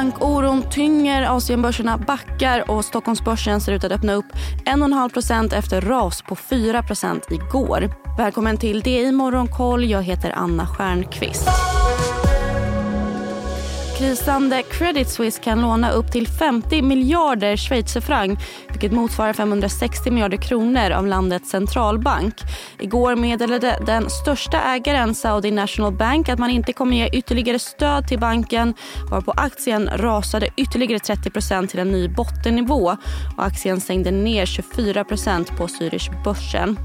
Bankoron tynger, Asienbörserna backar och Stockholmsbörsen ser ut att öppna upp 1,5% efter ras på 4% igår. Välkommen till DI Morgonkoll. Jag heter Anna Stjernqvist. Krisande Credit Suisse kan låna upp till 50 miljarder schweizerfranc vilket motsvarar 560 miljarder kronor av landets centralbank. Igår meddelade den största ägaren Saudi National Bank att man inte kommer ge ytterligare stöd till banken varpå aktien rasade ytterligare 30% till en ny bottennivå och aktien stängde ner 24% på Zürichbörsen.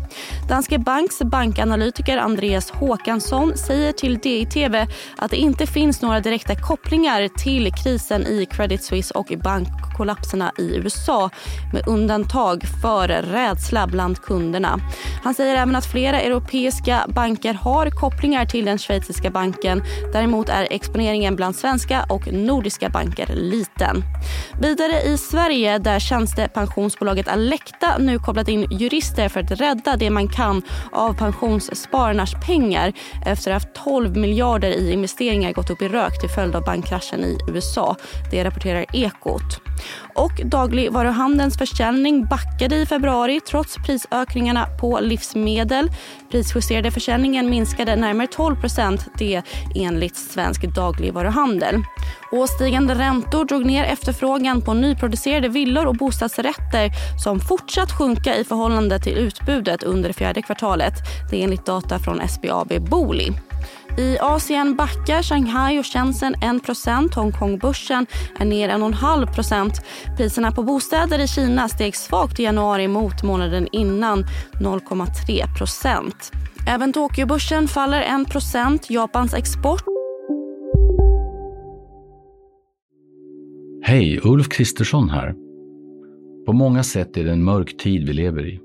Danske Banks bankanalytiker Andreas Håkansson säger till DI-TV att det inte finns några direkta kopplingar till krisen i Credit Suisse och bankkollapserna i USA med undantag för rädsla bland kunderna. Han säger även att flera europeiska banker har kopplingar till den schweiziska banken. Däremot är exponeringen bland svenska och nordiska banker liten. Vidare i Sverige där tjänstepensionsbolaget Alecta nu kopplat in jurister för att rädda det man kan av pensionsspararnas pengar efter att 12 miljarder i investeringar gått upp i rök till följd av kraschen i USA. Det rapporterar Ekot. Och dagligvaruhandelns försäljning backade i februari trots prisökningarna på livsmedel. Prisjusterade försäljningen minskade närmare 12% det enligt Svensk dagligvaruhandel. Och stigande räntor drog ner efterfrågan på nyproducerade villor och bostadsrätter som fortsatt sjunka i förhållande till utbudet under fjärde kvartalet. Det är enligt data från SBAB Booli. I Asien backar Shanghai och Shenzhen 1 Hongkongbörsen är ner 1,5% Priserna på bostäder i Kina steg svagt i januari mot månaden innan 0,3% Även Tokyobörsen faller 1% Japans export Hej, Ulf Kristersson här. På många sätt är det en mörk tid vi lever i.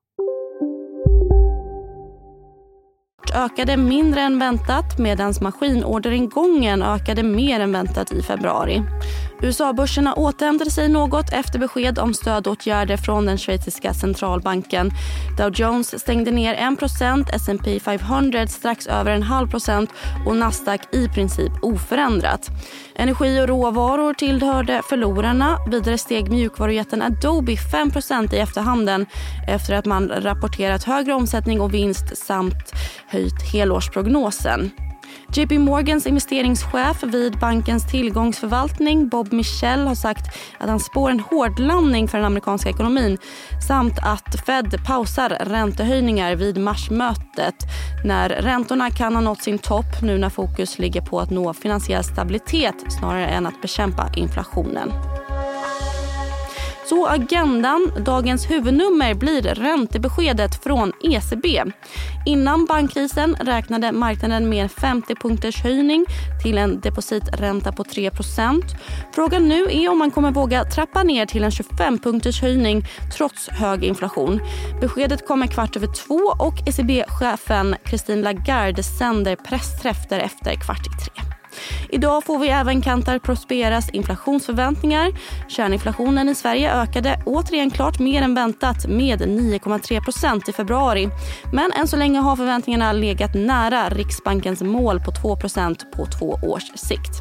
Ökade mindre än väntat medan maskinorderingången ökade mer än väntat i februari. USA-börserna återhämtade sig något efter besked om stödåtgärder från den schweiziska centralbanken. Dow Jones stängde ner 1 S&P 500 strax över en halv procent och Nasdaq i princip oförändrat. Energi och råvaror tillhörde förlorarna. Vidare steg mjukvarujätten Adobe 5% i efterhanden efter att man rapporterat högre omsättning och vinst samt höjt helårsprognosen. JP Morgans investeringschef vid bankens tillgångsförvaltning Bob Michel har sagt att han spår en hårdlandning för den amerikanska ekonomin samt att Fed pausar räntehöjningar vid marsmötet när räntorna kan ha nått sin topp nu när fokus ligger på att nå finansiell stabilitet snarare än att bekämpa inflationen. Så agendan, dagens huvudnummer blir räntebeskedet från ECB. Innan bankkrisen räknade marknaden med en 50 punkters höjning till en depositränta på 3% Frågan nu är om man kommer våga trappa ner till en 25 punkters höjning trots hög inflation. Beskedet kommer kvart över två och ECB-chefen Christine Lagarde sänder pressträff därefter kvart i tre. Idag får vi även Kantar Prosperas inflationsförväntningar. Kärninflationen i Sverige ökade återigen klart mer än väntat med 9,3% i februari. Men än så länge har förväntningarna legat nära Riksbankens mål på 2% på två års sikt.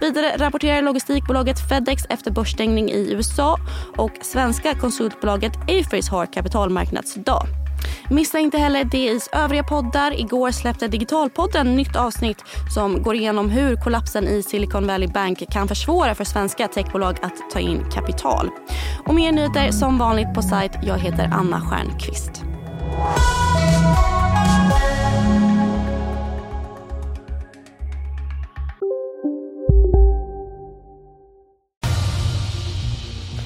Vidare rapporterar logistikbolaget Fedex efter börsstängning i USA och svenska konsultbolaget Afris har kapitalmarknadsdag. Missa inte heller DIs övriga poddar. Igår släppte Digitalpodden nytt avsnitt som går igenom hur kollapsen i Silicon Valley Bank kan försvåra för svenska techbolag att ta in kapital. Och mer nyheter som vanligt på sajt. Jag heter Anna Stjernqvist.